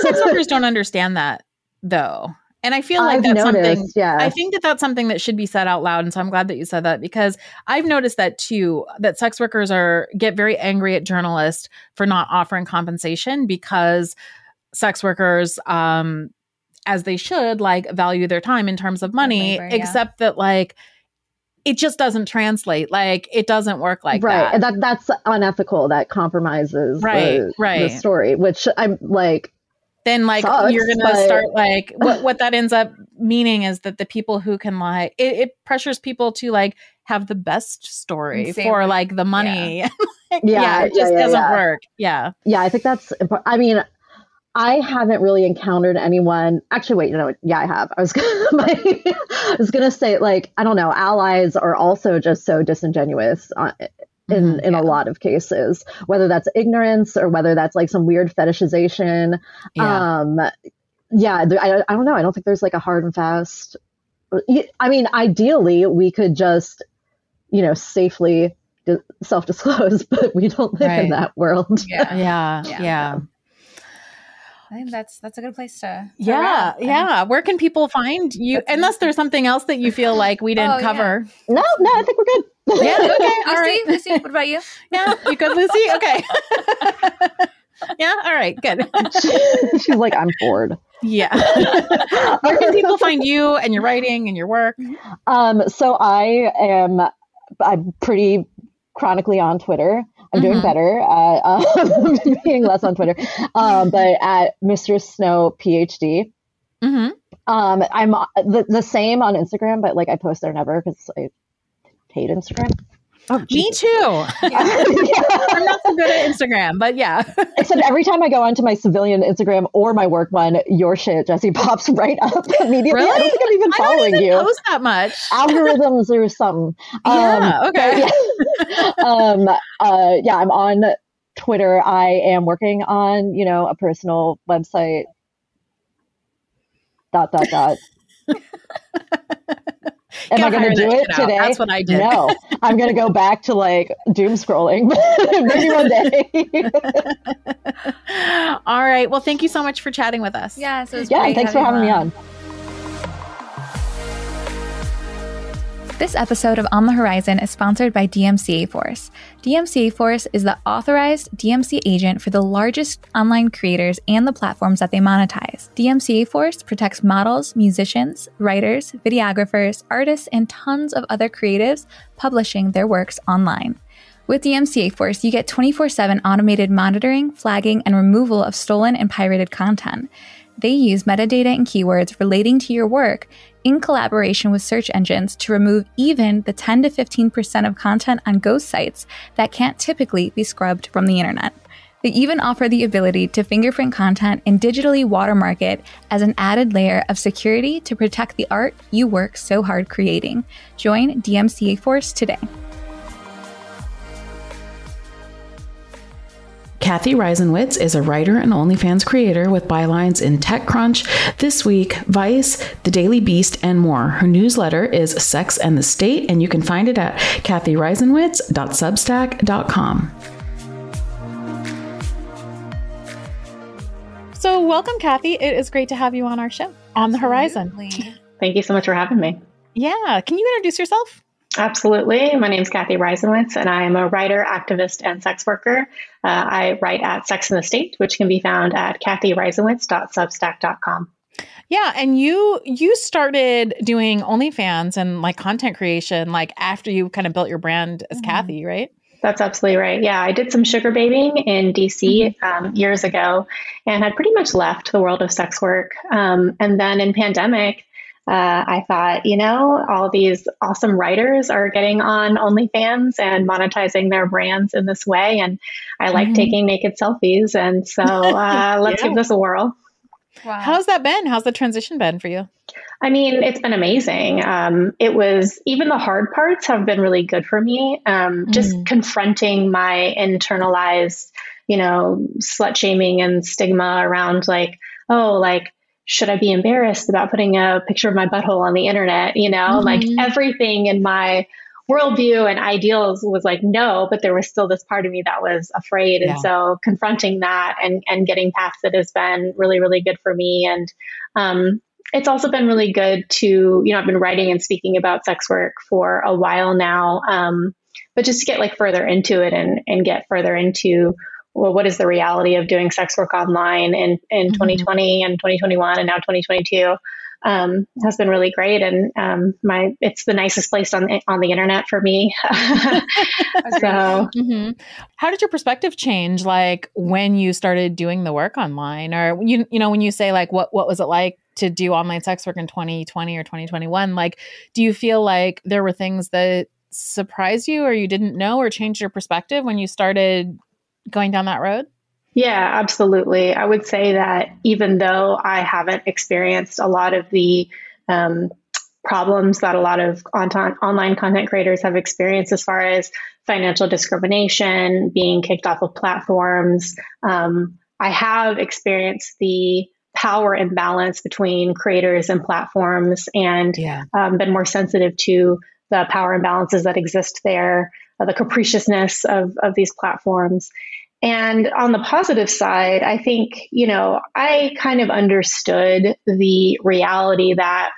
sex workers don't understand that though. And I feel like I've that's something. Yeah, I think that that's something that should be said out loud, and so I'm glad that you said that because I've noticed that too. That sex workers are get very angry at journalists for not offering compensation because sex workers, um, as they should, like value their time in terms of money, labor, yeah. except that like it just doesn't translate. Like it doesn't work like right, that. and that that's unethical. That compromises Right, the, right. the story, which I'm like. Then like sucks, you're gonna but- start like what what that ends up meaning is that the people who can like it, it pressures people to like have the best story And same for with- like the money yeah, Yeah, it just yeah, yeah, doesn't yeah. work yeah Yeah, I think that's. impor- I mean, I haven't really encountered anyone. Actually, wait, you know, yeah, I have. I was gonna, my, I was gonna say like I don't know. Allies are also just so disingenuous uh, in Mhm, in yeah. a lot of cases, whether that's ignorance or whether that's like some weird fetishization. yeah Um, yeah, I I don't know. I don't think there's like a hard and fast. I mean, ideally, we could just, you know, safely self-disclose, but we don't live Right. in that world. yeah yeah Yeah. yeah i think that's that's a good place to, to yeah wrap. I think- yeah where can people find you unless there's something else that you feel like we didn't Oh, yeah. cover No, no, I think we're good. Yeah, okay, all Lucy. Lucy, what about you? yeah you good lucy okay yeah all right good She's like, I'm bored. yeah where can people find you and your writing and your work Um, so I am I'm pretty chronically on Twitter. I'm mm-hmm. doing better at um, being less on Twitter, um, but at Mistress Snow PhD. Mm-hmm. Um, I'm the, the same on Instagram, but like I post there never because I hate Instagram. Oh, Me too. Yeah. I'm not so good at Instagram, but yeah. Except every time I go onto my civilian Instagram or my work one, your shit, Jessie, pops right up immediately. Really? I don't think I'm even following even you. Post that much algorithms or something. Yeah. Um, okay. Yeah. um. Uh. Yeah. I'm on Twitter. I am working on you know a personal website. Dot dot dot. Am I going to do it today? That's what I did. No, I'm going to go back to like doom scrolling. Maybe one day. All right. Well, thank you so much for chatting with us. Yeah. So yeah. Thanks for having me on. This episode of On the Horizon is sponsored by DMCA Force. DMCA Force is the authorized DMCA agent for the largest online creators and the platforms that they monetize. DMCA Force protects models, musicians, writers, videographers, artists, and tons of other creatives publishing their works online. With DMCA Force, you get 24 7 automated monitoring, flagging, and removal of stolen and pirated content. They use metadata and keywords relating to your work in collaboration with search engines to remove even the 10 to 15% of content on ghost sites that can't typically be scrubbed from the internet. They even offer the ability to fingerprint content and digitally watermark it as an added layer of security to protect the art you work so hard creating. Join DMCA Force today. Cathy Reisenwitz is a writer and OnlyFans creator with bylines in TechCrunch, This Week, Vice, The Daily Beast, and more. Her newsletter is Sex and the State, and you can find it at cathyreisenwitz.substack.com. So, welcome, Cathy. It is great to have you on our show, On the Horizon. Thank you so much for having me. Yeah. Can you introduce yourself? Absolutely. My name is Cathy Reisenwitz, and I am a writer, activist, and sex worker. Uh, I write at Sex in the State, which can be found at cathyreisenwitz.substack.com. Yeah, and you you started doing OnlyFans and like content creation like after you kind of built your brand as mm-hmm. Cathy, right? That's absolutely right. Yeah, I did some sugar babying in DC mm-hmm. um, years ago, and had pretty much left the world of sex work. Um, and then in pandemic, uh, I thought, you know, all these awesome writers are getting on OnlyFans and monetizing their brands in this way. And I like mm-hmm. taking naked selfies. And so uh, let's yeah. give this a whirl. Wow. How's that been? How's the transition been for you? I mean, it's been amazing. Um, it was even the hard parts have been really good for me. Um, just mm. confronting my internalized, you know, slut shaming and stigma around like, oh, like should I be embarrassed about putting a picture of my butthole on the internet? You know, mm-hmm. like everything in my worldview and ideals was like no, but there was still this part of me that was afraid. Yeah. And so confronting that and and getting past it has been really, really good for me. And um, it's also been really good to, you know, I've been writing and speaking about sex work for a while now. Um, but just to get like further into it and and get further into well, what is the reality of doing sex work online in, in mm-hmm. 2020 and 2021 and now 2022 um, has been really great. And um, my it's the nicest place on the, on the internet for me. so, mm-hmm. how did your perspective change, like when you started doing the work online, or you you know when you say like what what was it like to do online sex work in 2020 or 2021? Like, do you feel like there were things that surprised you or you didn't know or changed your perspective when you started going down that road? Yeah, absolutely. I would say that even though I haven't experienced a lot of the um, problems that a lot of on- online content creators have experienced as far as financial discrimination, being kicked off of platforms, um, I have experienced the power imbalance between creators and platforms and yeah. um, been more sensitive to the power imbalances that exist there, uh, the capriciousness of, of these platforms. And on the positive side, I think, you know, I kind of understood the reality that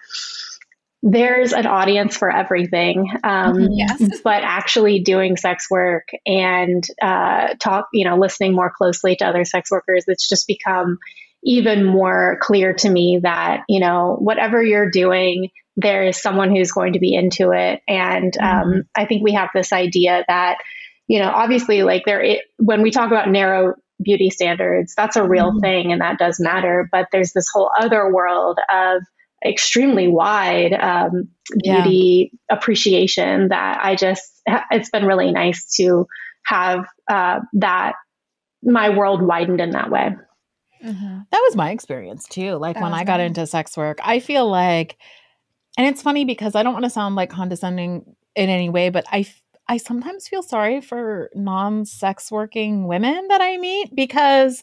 there's an audience for everything. Um, mm-hmm. yes. But actually doing sex work and uh, talk, you know, listening more closely to other sex workers, it's just become even more clear to me that, you know, whatever you're doing, there is someone who's going to be into it. And um, mm-hmm. I think we have this idea that you know, obviously, like there, it, when we talk about narrow beauty standards, that's a real mm-hmm. thing and that does matter. But there's this whole other world of extremely wide um, beauty yeah. appreciation that I just, it's been really nice to have uh, that my world widened in that way. Mm-hmm. That was my experience too. Like that when I got nice. into sex work, I feel like, and it's funny because I don't want to sound like condescending in any way, but I I sometimes feel sorry for non-sex working women that I meet because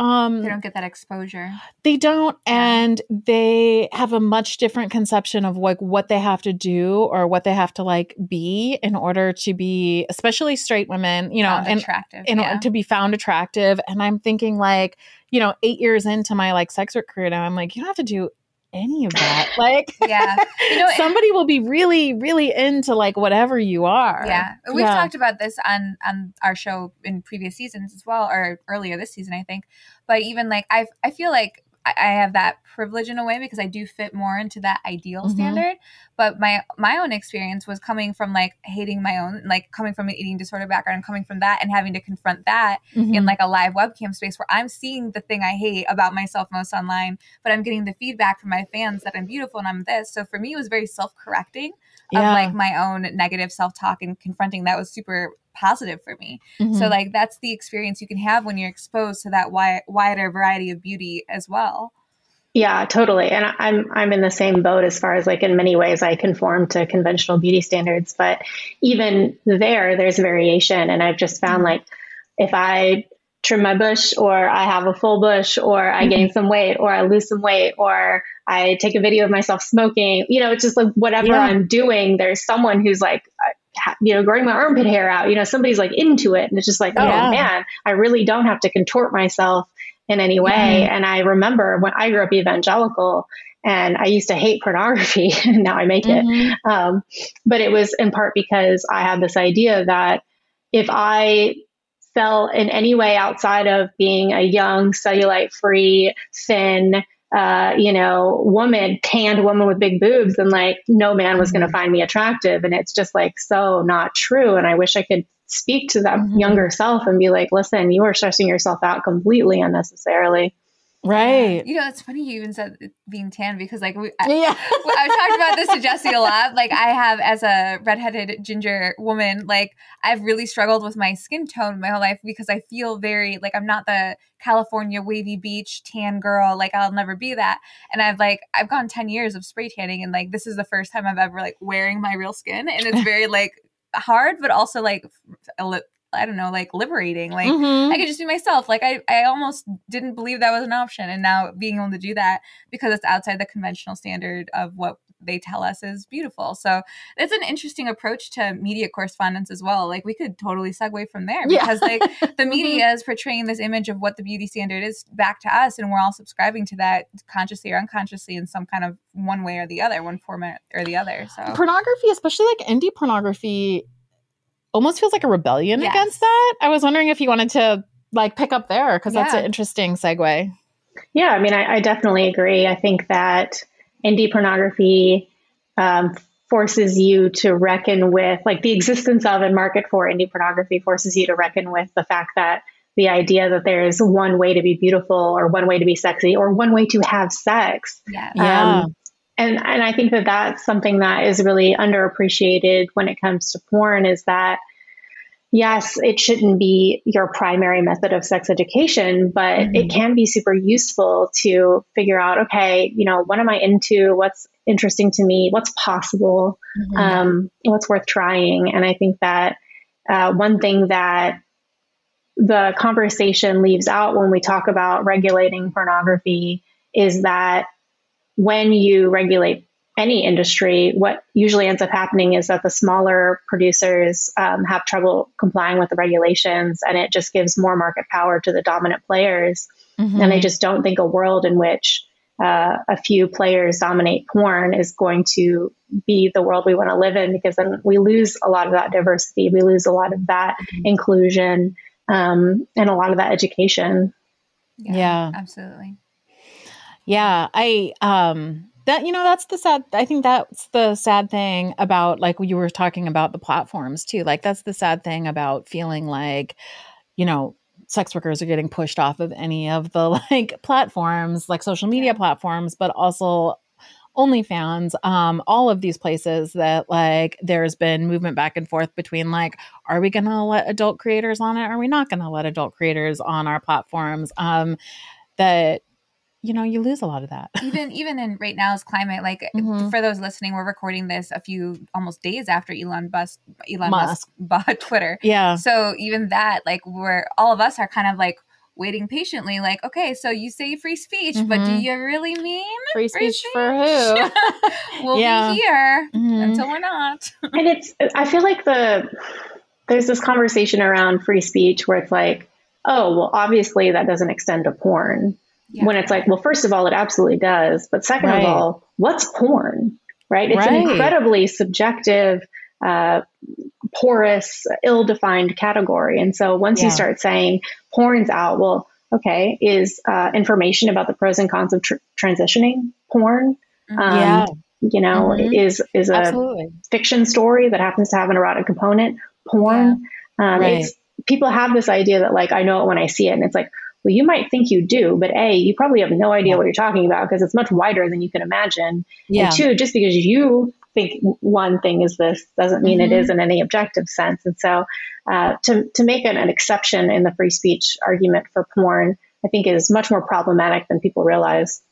um, they don't get that exposure. They don't, and they have a much different conception of like what they have to do or what they have to like be in order to be, especially straight women, you know, found and attractive, in yeah. to be found attractive. And I'm thinking like, you know, eight years into my like sex work career now, I'm like, you don't have to do any of that. Like, yeah, you know, somebody will be really, really into like whatever you are. Yeah, we've yeah. talked about this on on our show in previous seasons as well, or earlier this season, I think. But even like I, I feel like I, have that privilege in a way because I do fit more into that ideal mm-hmm. standard. But my my own experience was coming from like hating my own, like coming from an eating disorder background and coming from that and having to confront that mm-hmm. in like a live webcam space where I'm seeing the thing I hate about myself most online, but I'm getting the feedback from my fans that I'm beautiful and I'm this. So for me, it was very self correcting of like my own negative self talk and confronting that was super positive for me. Mm-hmm. So like that's the experience you can have when you're exposed to that wide, wider variety of beauty as well. Yeah, totally. And I'm I'm in the same boat as far as like in many ways I conform to conventional beauty standards, but even there there's variation and I've just found mm-hmm. like if I trim my bush or I have a full bush or I mm-hmm. gain some weight or I lose some weight or I take a video of myself smoking, you know, it's just like whatever yeah. I'm doing, there's someone who's like you know, growing my armpit hair out, you know, somebody's like into it. And it's just like, oh yeah. man, I really don't have to contort myself in any way. Mm-hmm. And I remember when I grew up evangelical and I used to hate pornography and now I make mm-hmm. it. Um, but it was in part because I had this idea that if I fell in any way outside of being a young, cellulite free, thin, uh, you know, woman, tanned woman with big boobs, and like no man was going to mm-hmm. find me attractive. And it's just like so not true. And I wish I could speak to that mm-hmm. younger self and be like, listen, you are stressing yourself out completely unnecessarily. Right. You know, it's funny you even said being tan because, like, we, I, yeah. I've talked about this to Jessie a lot. Like, I have, as a redheaded ginger woman, like, I've really struggled with my skin tone my whole life because I feel very, like, I'm not the California wavy beach tan girl. Like, I'll never be that. And I've, like, I've gone 10 years of spray tanning, and, like, this is the first time I've ever, like, wearing my real skin. And it's very, like, hard, but also, like, I don't know, like liberating. Like mm-hmm. I could just be myself. Like I, I almost didn't believe that was an option. And now being able to do that because it's outside the conventional standard of what they tell us is beautiful. So it's an interesting approach to media correspondence as well. Like we could totally segue from there because yeah. like the mm-hmm. media is portraying this image of what the beauty standard is back to us and we're all subscribing to that consciously or unconsciously in some kind of one way or the other, one format or the other. So pornography, especially like indie pornography almost feels like a rebellion yes. against that. I was wondering if you wanted to like pick up there because yeah. that's an interesting segue. Yeah, I mean, I, I, definitely agree. I think that indie pornography um, forces you to reckon with, like, the existence of and market for indie pornography forces you to reckon with the fact that the idea that there is one way to be beautiful or one way to be sexy or one way to have sex. Yeah. yeah. And and I think that that's something that is really underappreciated when it comes to porn is that yes, it shouldn't be your primary method of sex education, but mm-hmm. it can be super useful to figure out okay, you know, what am I into? What's interesting to me? What's possible? Mm-hmm. Um, what's worth trying? And I think that uh, one thing that the conversation leaves out when we talk about regulating pornography is that when you regulate any industry, what usually ends up happening is that the smaller producers um, have trouble complying with the regulations, and it just gives more market power to the dominant players. Mm-hmm. And I just don't think a world in which uh, a few players dominate porn is going to be the world we want to live in because then we lose a lot of that diversity, we lose a lot of that mm-hmm. inclusion, um, and a lot of that education. yeah. yeah. absolutely. Yeah, I um that you know that's the sad i think that's the sad thing about like you were talking about the platforms too like that's the sad thing about feeling like you know sex workers are getting pushed off of any of the like platforms like social media platforms but also OnlyFans, um, all of these places that like there's been movement back and forth between like, are we going to let adult creators on it? Are we not going to let adult creators on our platforms? Um, that you know you lose a lot of that even even in right now's climate like mm-hmm. for those listening we're recording this a few almost days after elon bust elon musk, musk bought twitter yeah so even that like we're all of us are kind of like waiting patiently like okay so you say free speech mm-hmm. but do mm-hmm. you really mean free, free speech, speech, for who we'll yeah. be here mm-hmm. until we're not and it's i feel like the there's this conversation around free speech where it's like oh well obviously that doesn't extend to porn yeah. When it's like, well, first of all, it absolutely does. But second right. of all, what's porn? Right? It's right. an incredibly subjective, uh, porous, ill defined category. And so once yeah. you start saying porn's out, well, okay, is uh, information about the pros and cons of tr- transitioning porn? Mm-hmm. Um, yeah. You know, mm-hmm. is is a Absolutely. fiction story that happens to have an erotic component porn? Yeah. Um, right. It's people have this idea that like I know it when I see it, and it's like, well, you might think you do, but A, you probably have no idea what you're talking about because it's much wider than you can imagine. Yeah. And two, just because you think one thing is this doesn't mean mm-hmm. it is in any objective sense. And so uh, to, to make an, an exception in the free speech argument for porn, I think is much more problematic than people realize.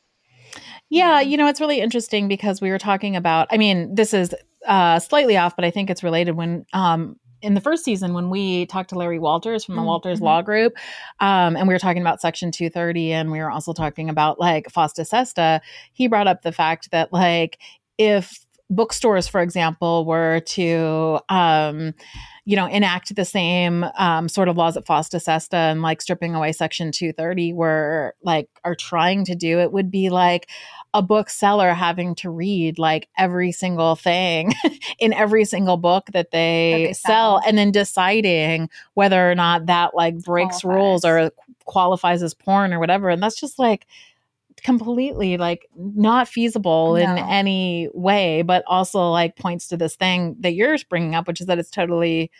Yeah, you know, it's really interesting because we were talking about, I mean, this is uh, slightly off, but I think it's related when um, in the first season when we talked to Larry Walters from the mm-hmm. Walters Law Group, um, and we were talking about Section 230, and we were also talking about like FOSTA SESTA, he brought up the fact that like if bookstores, for example, were to um, you know, enact the same um, sort of laws at FOSTA SESTA and like stripping away Section 230 were like are trying to do, it would be like a bookseller having to read like every single thing in every single book that they, that they sell. sell. and then deciding whether or not that like breaks qualifies. rules or qualifies as porn or whatever. And that's just like, completely like not feasible no. in any way, but also like points to this thing that you're bringing up, which is that it's totally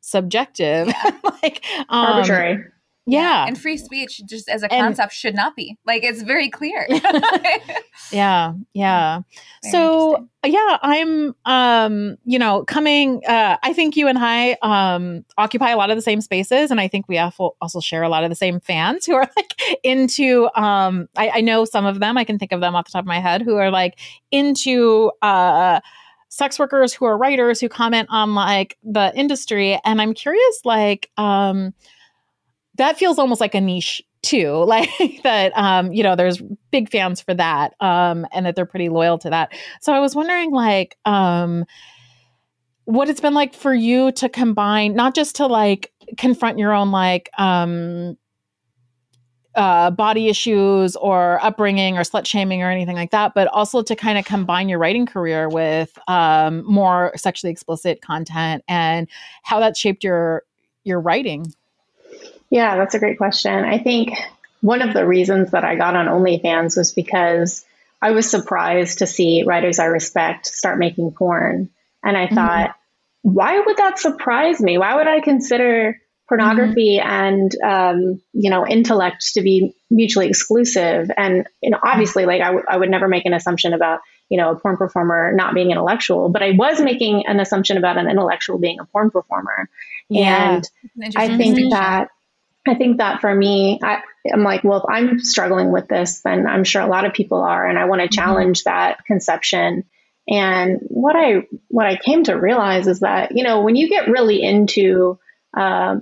subjective, yeah. like um, arbitrary. Yeah. And free speech, just as a concept, and, should not be. Like, it's very clear. yeah. Yeah. Very so, yeah, I'm, um, you know, coming, uh, I think you and I um, occupy a lot of the same spaces. And I think we also share a lot of the same fans who are like into, um, I, I know some of them, I can think of them off the top of my head, who are like into, uh, sex workers who are writers who comment on like the industry and i'm curious like um that feels almost like a niche too like that um you know there's big fans for that um and that they're pretty loyal to that so i was wondering like um what it's been like for you to combine not just to like confront your own like um uh, body issues or upbringing or slut shaming or anything like that, but also to kind of combine your writing career with um, more sexually explicit content and how that shaped your your writing. Yeah, that's a great question. I think one of the reasons that I got on OnlyFans was because I was surprised to see writers I respect start making porn. And I mm-hmm. thought, why would that surprise me? Why would I consider pornography mm-hmm. and um, you know intellect to be mutually exclusive? And you know, obviously, like I, w- I would never make an assumption about you know a porn performer not being intellectual, but I was making an assumption about an intellectual being a porn performer. Yeah. And I think that I think that for me, I, am like, well, if I'm struggling with this, then I'm sure a lot of people are, and I want to mm-hmm. challenge mm-hmm. that conception. And what I what I came to realize is that you know when you get really into uh,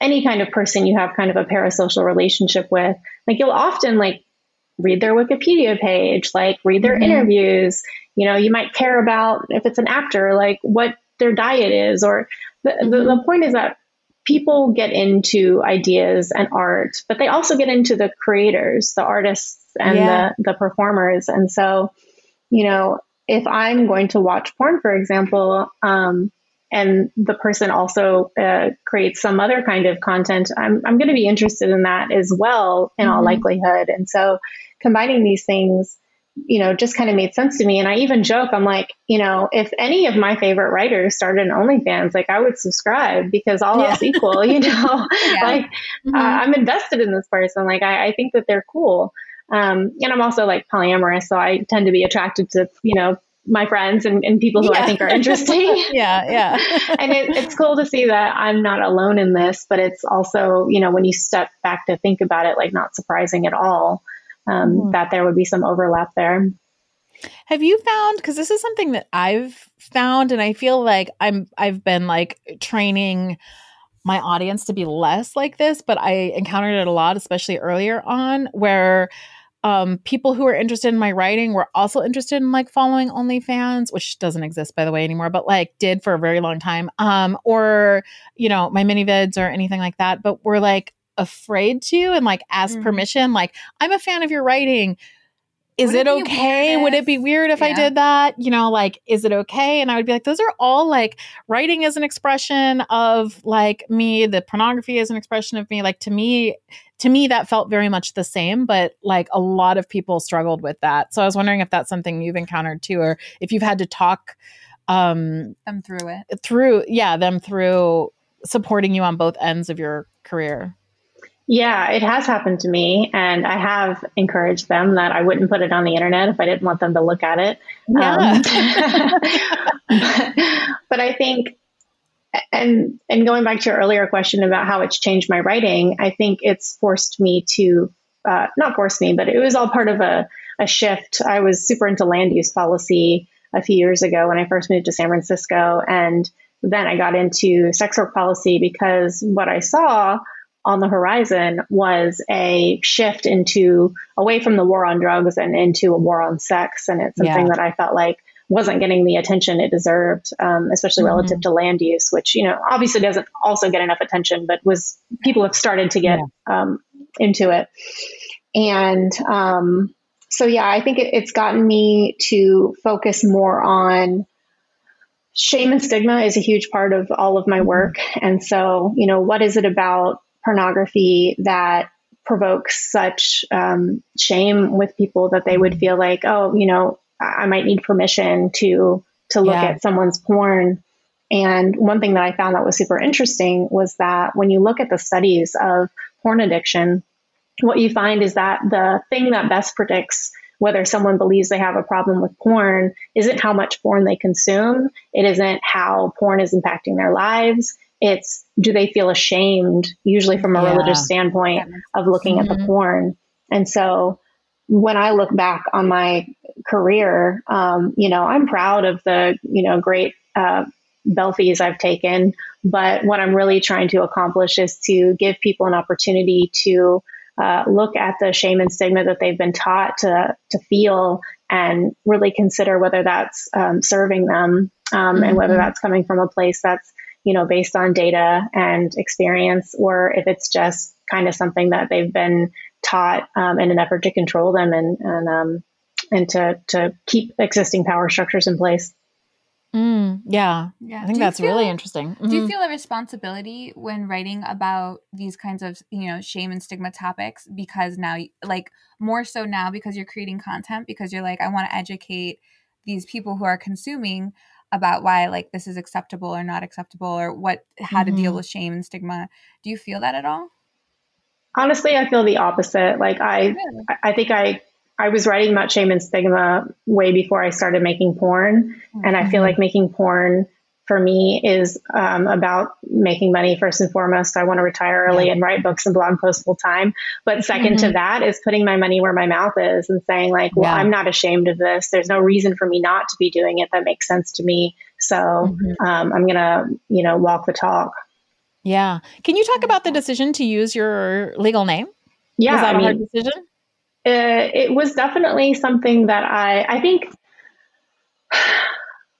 any kind of person you have kind of a parasocial relationship with, like you'll often like read their Wikipedia page, like read their mm-hmm. interviews. You know, you might care about if it's an actor, like what their diet is, or the, mm-hmm. the, the point is that people get into ideas and art, but they also get into the creators, the artists and yeah. the, the performers. And so, you know, if I'm going to watch porn, for example, um, and the person also uh, creates some other kind of content, I'm, I'm going to be interested in that as well, in mm-hmm. all likelihood. And so, combining these things you know, just kind of made sense to me. And I even joke, I'm like, you know, if any of my favorite writers started an OnlyFans, like I would subscribe because all yeah. else equal, you know, yeah. like mm-hmm. uh, I'm invested in this person. Like I, I think that they're cool. Um, and I'm also like polyamorous, so I tend to be attracted to, you know, my friends and, and people who yeah. I think are interesting. yeah, yeah. and it, it's cool to see that I'm not alone in this, but it's also, you know, when you step back to think about it, like not surprising at all um, mm-hmm. that there would be some overlap there. Have you found because this is something that I've found, and I feel like I'm I've been like training my audience to be less like this, but I encountered it a lot, especially earlier on, where um, people who are interested in my writing were also interested in like following OnlyFans, which doesn't exist by the way anymore, but like did for a very long time. Um, or you know my ManyVids or anything like that, but were like afraid to and like ask mm-hmm. permission. Like I'm a fan of your writing is it, it okay? Would it be weird if yeah. I did that? You know, like, is it okay? And I would be like, those are all like writing is an expression of like me. The pornography is an expression of me. Like to me, to me, that felt very much the same, but like a lot of people struggled with that. So I was wondering if that's something you've encountered too, or if you've had to talk um them through it. Through, yeah, them through supporting you on both ends of your career. Yeah, it has happened to me. And I have encouraged them that I wouldn't put it on the internet if I didn't want them to look at it. Yeah. Um, but, but I think and and going back to your earlier question about how it's changed my writing, I think it's forced me to uh, not forced me, but it was all part of a, a shift. I was super into land use policy a few years ago when I first moved to San Francisco, and then I got into sex work policy because what I saw on the horizon was a shift into away from the war on drugs and into a war on sex. And it's something yeah. that I felt like wasn't getting the attention it deserved, um, especially mm-hmm. relative to land use, which, you know, obviously doesn't also get enough attention, but was people have started to get yeah. um, into it. And um, so, yeah, I think it, it's gotten me to focus more on shame and stigma is a huge part of all of my mm-hmm. work. And so, you know, what is it about pornography that provokes such um, shame with people that they would feel like, oh, you know, I might need permission to to look yeah. at someone's porn. And one thing that I found that was super interesting was that when you look at the studies of porn addiction, what you find is that the thing that best predicts whether someone believes they have a problem with porn isn't how much porn they consume. It isn't how porn is impacting their lives. It's do they feel ashamed, usually from a yeah. religious standpoint, of looking mm-hmm. at the mm-hmm. porn. And so when I look back on my career, um, you know, I'm proud of the, you know, great uh, belfies I've taken. But what I'm really trying to accomplish is to give people an opportunity to uh, look at the shame and stigma that they've been taught to to feel and really consider whether that's um, serving them um, mm-hmm. and whether mm-hmm. that's coming from a place that's you know, based on data and experience, or if it's just kind of something that they've been taught um, in an effort to control them and and um, and to to keep existing power structures in place. Mm, yeah, yeah. I think that's feel, really interesting. Mm-hmm. Do you mm-hmm. feel a responsibility when writing about these kinds of you know shame and stigma topics because now, like more so now, because you're creating content because you're like, I want to educate these people who are consuming about why like this is acceptable or not acceptable or what how mm-hmm. to deal mm-hmm. with shame and stigma do you feel that at all honestly i feel the opposite like i really? i think i i was writing about shame and stigma way before i started making porn mm-hmm. and i feel mm-hmm. like making porn for me is um, about making money first and foremost. I want to retire early and write books and blog posts full time. But 2nd mm-hmm. to that is putting my money where my mouth is and saying like, well, yeah. I'm not ashamed of this. There's no reason for me not to be doing it. That makes sense to me. So mm-hmm. um, I'm gonna, you know, walk the talk. Yeah. Can you talk about the decision to use your legal name? Yeah. Was that I a mean, hard decision? Uh, it was definitely something that I, I think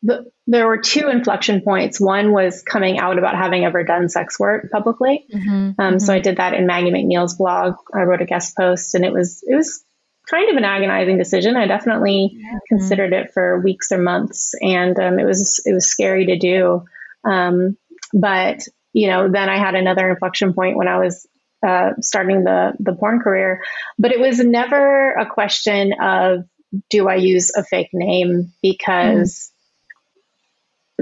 the, there were two inflection points. One was coming out about having ever done sex work publicly. Mm-hmm, um, mm-hmm. So I did that in Maggie McNeill's blog. I wrote a guest post, and it was it was kind of an agonizing decision. I definitely mm-hmm. considered it for weeks or months, and um, it was it was scary to do. Um, but you know, then I had another inflection point when I was uh, starting the the porn career. But it was never a question of do I use a fake name because mm.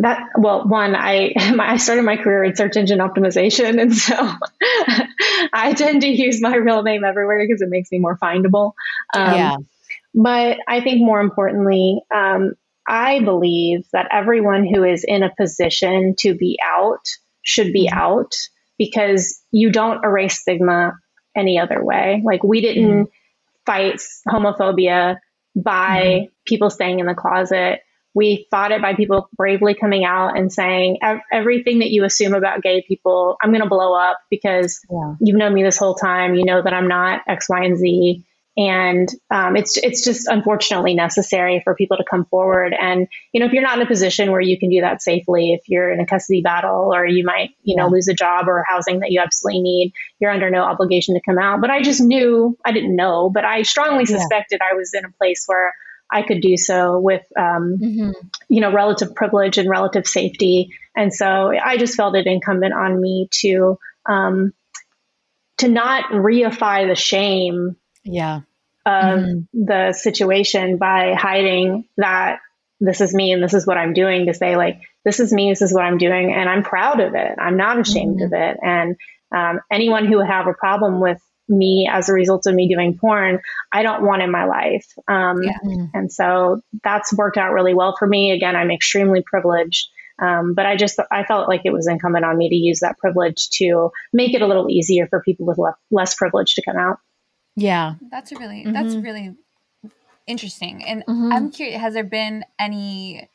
That well one I I started my career in search engine optimization and so I tend to use my real name everywhere because it makes me more findable. Um, yeah. But I think more importantly, um, I believe that everyone who is in a position to be out should be mm-hmm. out because you don't erase stigma any other way. Like we didn't mm-hmm. fight homophobia by mm-hmm. people staying in the closet. We fought it by people bravely coming out and saying everything that you assume about gay people, I'm going to blow up because yeah. you've known me this whole time. You know that I'm not X, Y, and Z and um, it's it's just unfortunately necessary for people to come forward and you know if you're not in a position where you can do that safely if you're in a custody battle or you might you know lose a job or housing that you absolutely need you're under no obligation to come out but i just knew i didn't know but i strongly suspected yeah. i was in a place where i could do so with um, mm-hmm. you know relative privilege and relative safety and so i just felt it incumbent on me to um, to not reify the shame yeah of mm-hmm. the situation by hiding that this is me and this is what I'm doing to say like this is me this is what I'm doing and I'm proud of it I'm not ashamed mm-hmm. of it and um, anyone who would have a problem with me as a result of me doing porn I don't want in my life um, yeah. and so that's worked out really well for me again I'm extremely privileged um, but I just I felt like it was incumbent on me to use that privilege to make it a little easier for people with le- less privilege to come out. Yeah. That's really mm-hmm. that's really interesting. And mm-hmm. I'm curious has there been any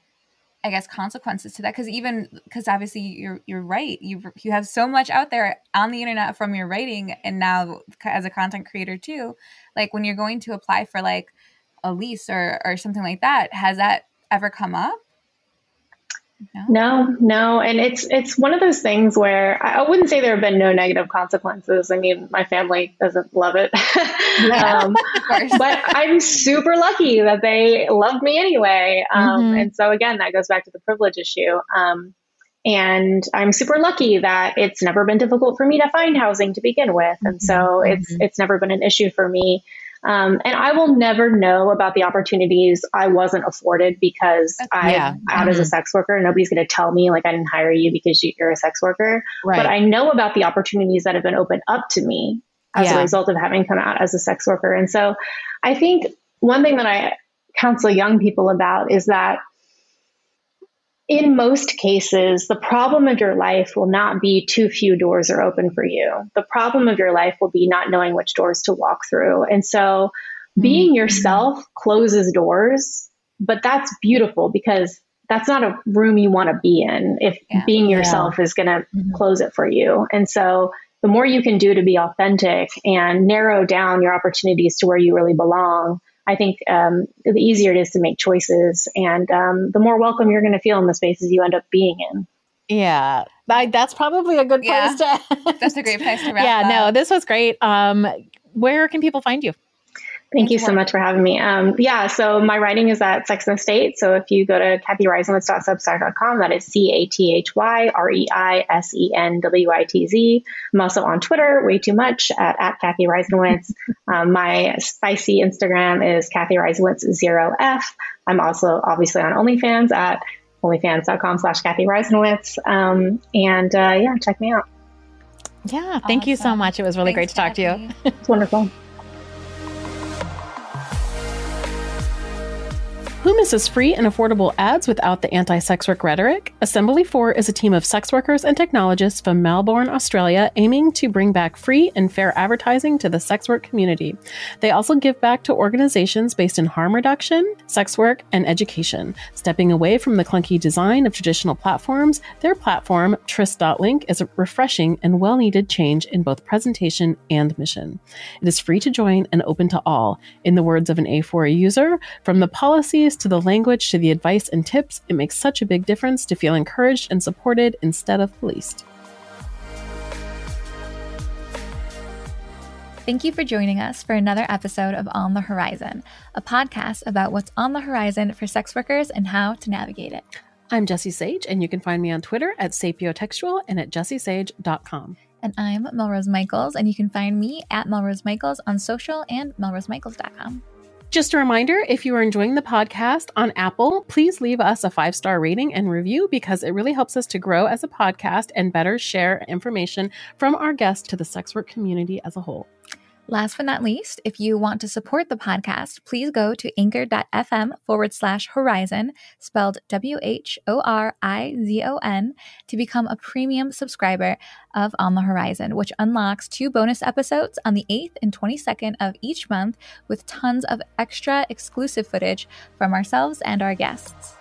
I guess consequences to that cuz even cuz obviously you're you're right. You you have so much out there on the internet from your writing and now as a content creator too. Like when you're going to apply for like a lease or or something like that, has that ever come up? No? no, no, and it's it's one of those things where I wouldn't say there have been no negative consequences. I mean, my family doesn't love it, yeah, um, but I'm super lucky that they love me anyway. Um, mm-hmm. And so again, that goes back to the privilege issue. Um, and I'm super lucky that it's never been difficult for me to find housing to begin with, and so mm-hmm. it's it's never been an issue for me. Um, and I will never know about the opportunities I wasn't afforded because I'm yeah. out mm-hmm. as a mm-hmm. sex worker. Nobody's going to tell me like I didn't hire you because you're a sex worker. Right. But I know about the opportunities that have been opened up to me as yeah. a result of having come out as a sex worker. And so I think one thing that I counsel young people about is that in most cases, the problem of your life will not be too few doors are open for you. The problem of your life will be not knowing which doors to walk through. And so being mm-hmm. yourself closes doors, but that's beautiful because that's not a room you want to be in if yeah. being yourself yeah. is going to mm-hmm. close it for you. And so the more you can do to be authentic and narrow down your opportunities to where you really belong, I think um, the easier it is to make choices and um, the more welcome you're going to feel in the spaces you end up being in. Yeah, I, that's probably a good place yeah, to. that's a great place to wrap. Yeah, up. no, this was great. Um, where can people find you? Thank you so much for having me. Um, yeah, so my writing is at Sex and the State. So if you go to cathyreisenwitz.substack.com, that is C A T H Y R E I S E N W I T Z. I'm also on Twitter, way too much, at, at Cathy Reisenwitz. um, my spicy Instagram is Cathy Reisenwitz0F. I'm also obviously on OnlyFans at onlyfans.com slash Cathy Reisenwitz. Um, and uh, yeah, check me out. Yeah, thank awesome. you so much. It was really Thanks, great to talk to you. it's wonderful. Who misses free and affordable ads without the anti sex work rhetoric? Assembly 4 is a team of sex workers and technologists from Melbourne, Australia, aiming to bring back free and fair advertising to the sex work community. They also give back to organizations based in harm reduction, sex work, and education. Stepping away from the clunky design of traditional platforms, their platform, Tryst.link, is a refreshing and well needed change in both presentation and mission. It is free to join and open to all. In the words of an A4 user, from the policies to the language to the advice and tips, it makes such a big difference to feel encouraged and supported instead of policed. Thank you for joining us for another episode of On the Horizon, a podcast about what's on the horizon for sex workers and how to navigate it. I'm Jessie Sage, and you can find me on Twitter at sapiotextual and at jessiesage.com. And I'm Melrose Michaels, and you can find me at Melrose Michaels on social and melrosemichaels.com. Just a reminder if you are enjoying the podcast on Apple, please leave us a five star rating and review because it really helps us to grow as a podcast and better share information from our guests to the sex work community as a whole. Last but not least, if you want to support the podcast, please go to anchor.fm forward slash horizon, spelled W H O R I Z O N, to become a premium subscriber of On the Horizon, which unlocks two bonus episodes on the 8th and 22nd of each month with tons of extra exclusive footage from ourselves and our guests.